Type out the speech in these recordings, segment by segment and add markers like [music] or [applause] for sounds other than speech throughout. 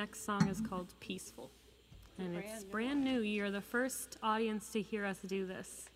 next song is called Peaceful. And it's brand new. You're the first audience to hear us do this.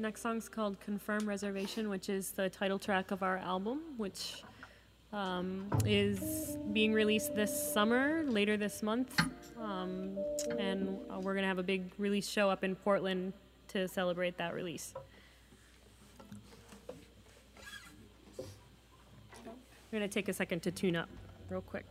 Next song's called Confirm Reservation, which is the title track of our album, which um, is being released this summer, later this month. Um, and uh, we're going to have a big release show up in Portland to celebrate that release. We're going to take a second to tune up real quick.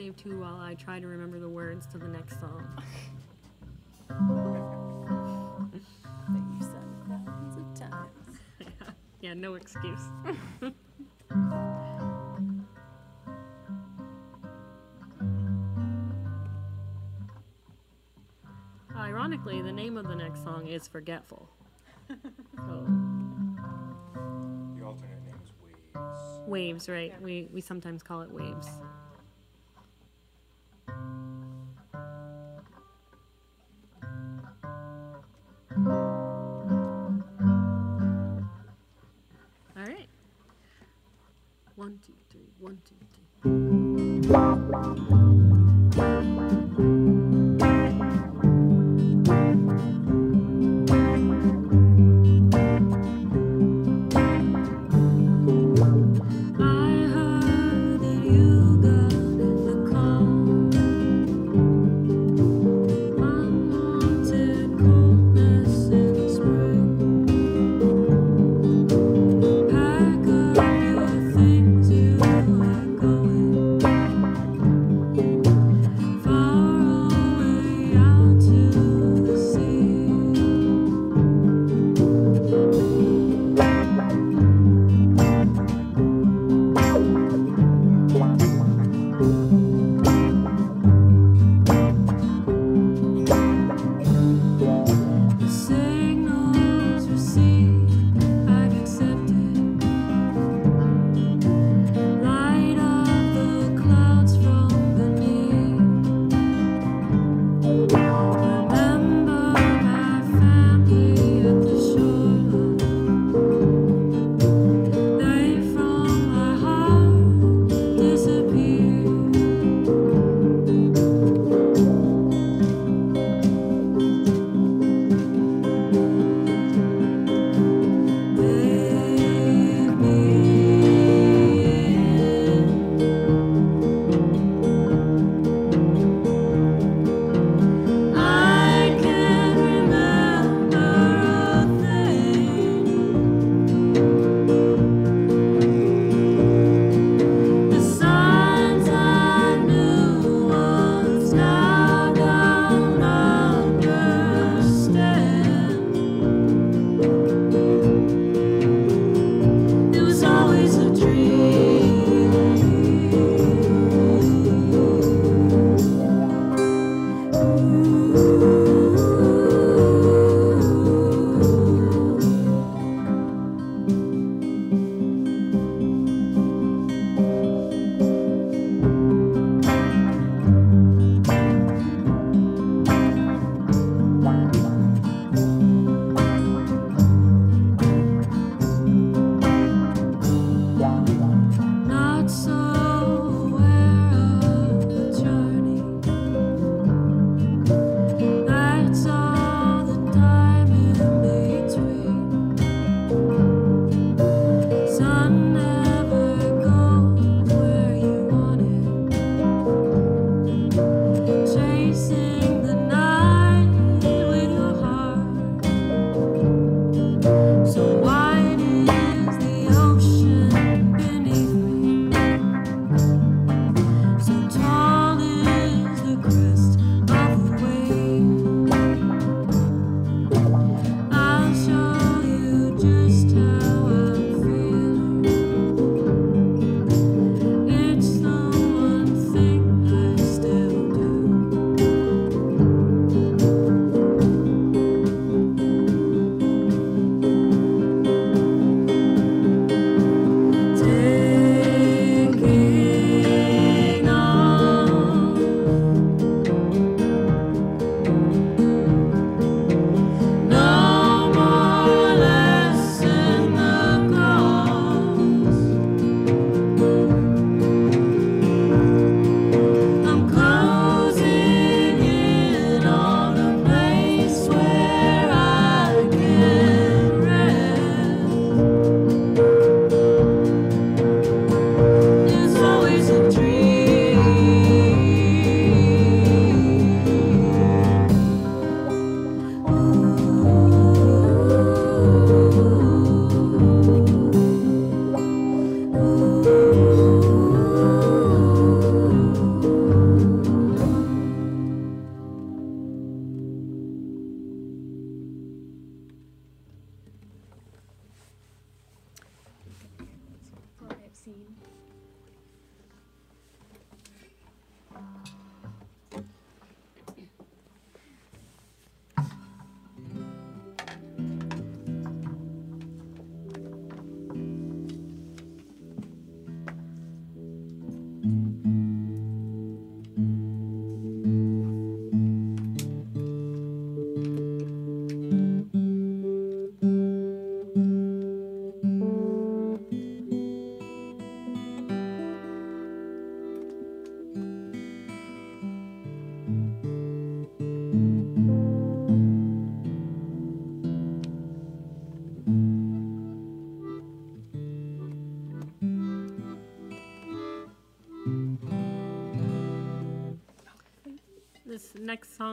Dave too while I try to remember the words to the next song. [laughs] That you said thousands of times. [laughs] yeah, no excuse. [laughs] Ironically, the name of the next song is Forgetful. So, The alternate name is Waves. waves, right? We, we sometimes call it waves. Three.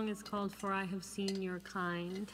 Song is called For I Have Seen Your Kind.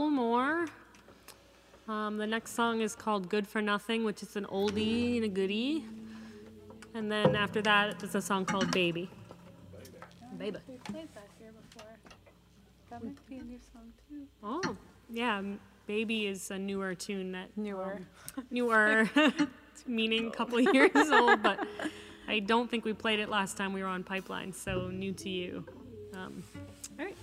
Couple more. Um, the next song is called Good for Nothing, which is an oldie and a goodie. And then after that, there's a song called Baby. Baby. We played that here before. That might be a new song too. Oh, yeah. Baby is a newer tune that. Newer. um, newer, [laughs] [laughs] meaning a couple years old, but I don't think we played it last time we were on Pipeline, so new to you. Um, all right.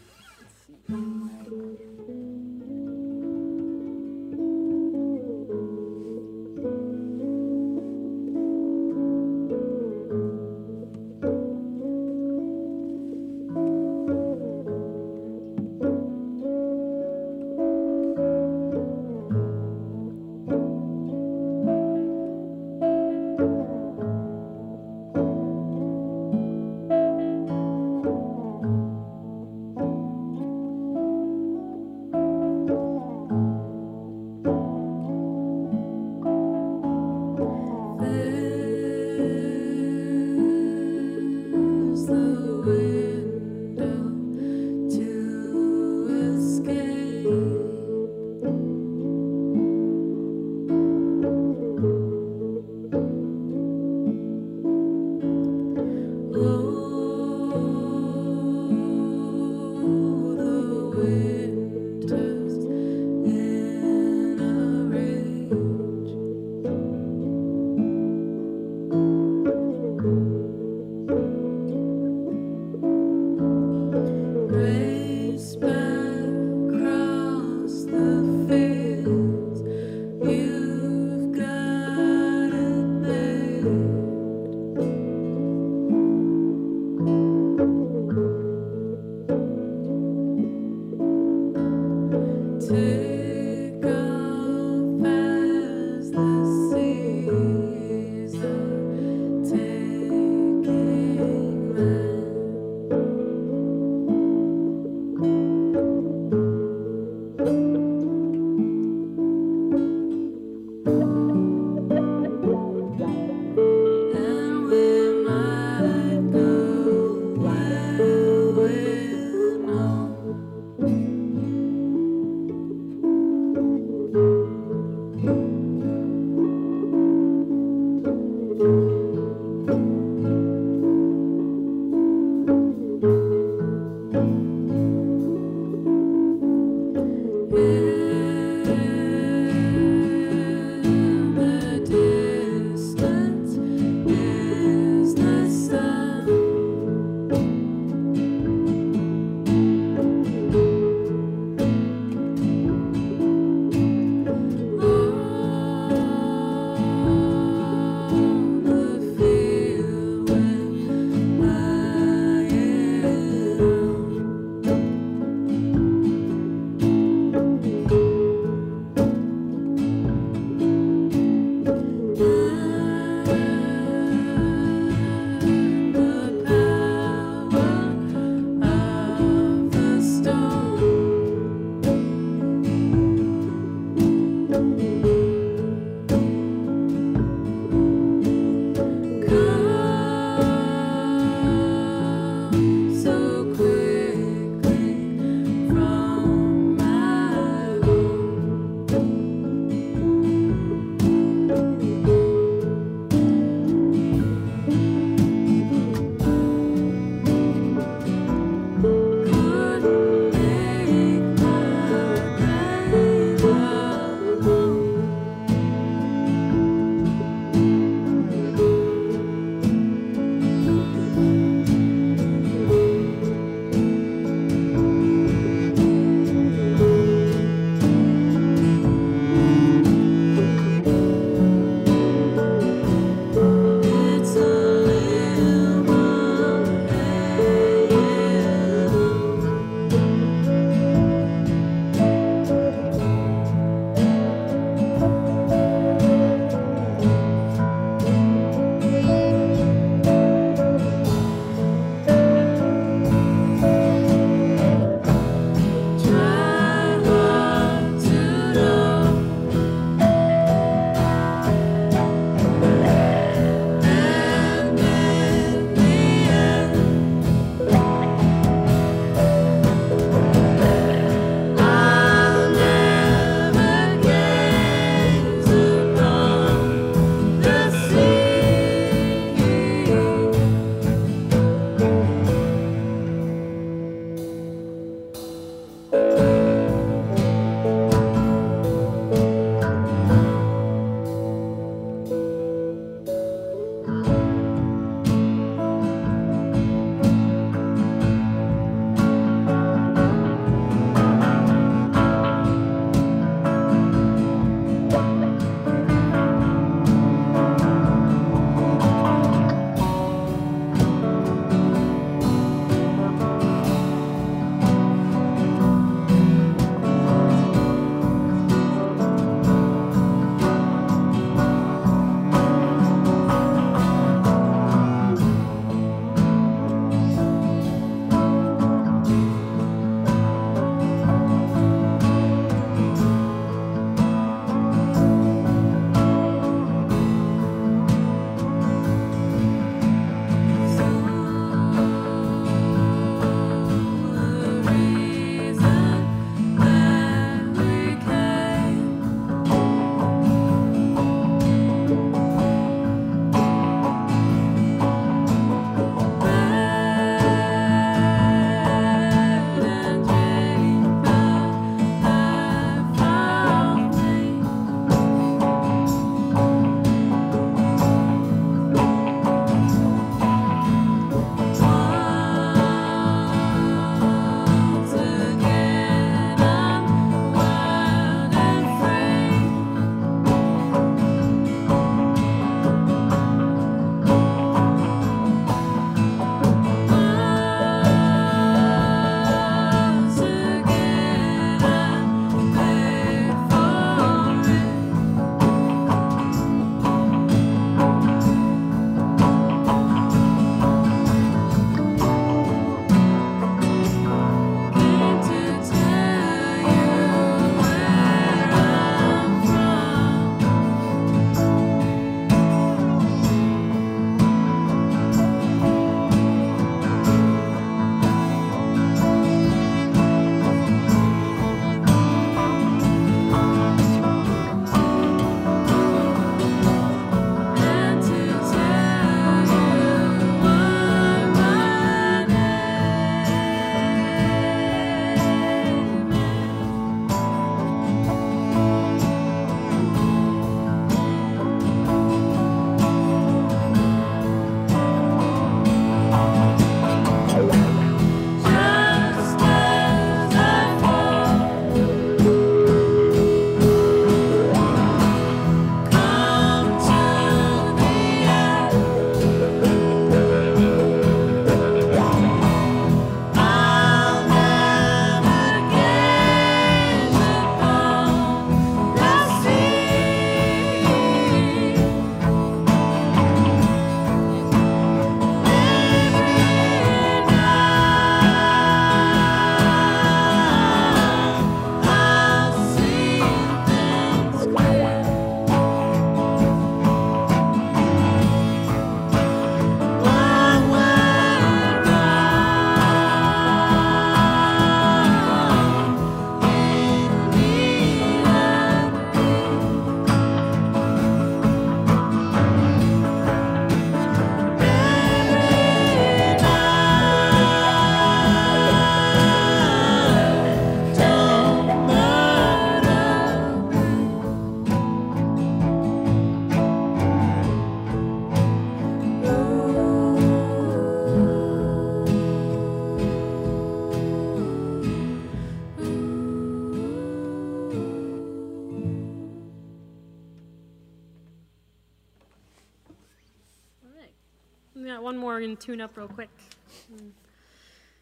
And tune up real quick.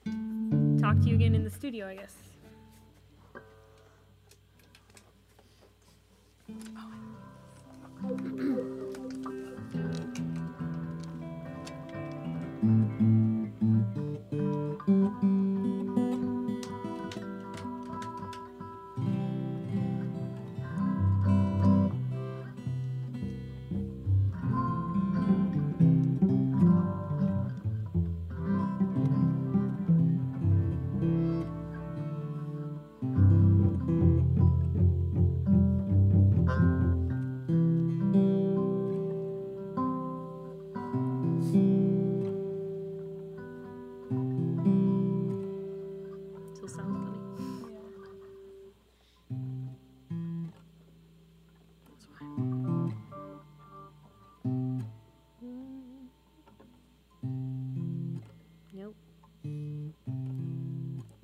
And Talk to you again in the studio, I guess. Oh, Still [clears throat]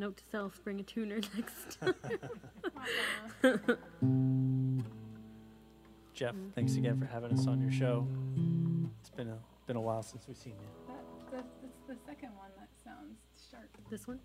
Note to self: bring a tuner [laughs] next. [laughs] Jeff, thanks again for having us on your show. It's been a been a while since we've seen you. That, that's, that's the second one that sounds sharp, this one.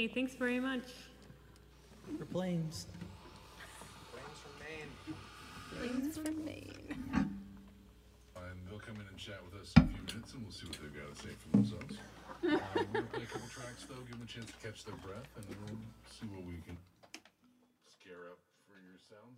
Okay, thanks very much. For planes. Flames from Maine. And they'll come in and chat with us in a few minutes, and we'll see what they've got to say for themselves. [laughs] Uh, we're gonna play a couple tracks, though, give them a chance to catch their breath, and then we'll see what we can scare up for your sound.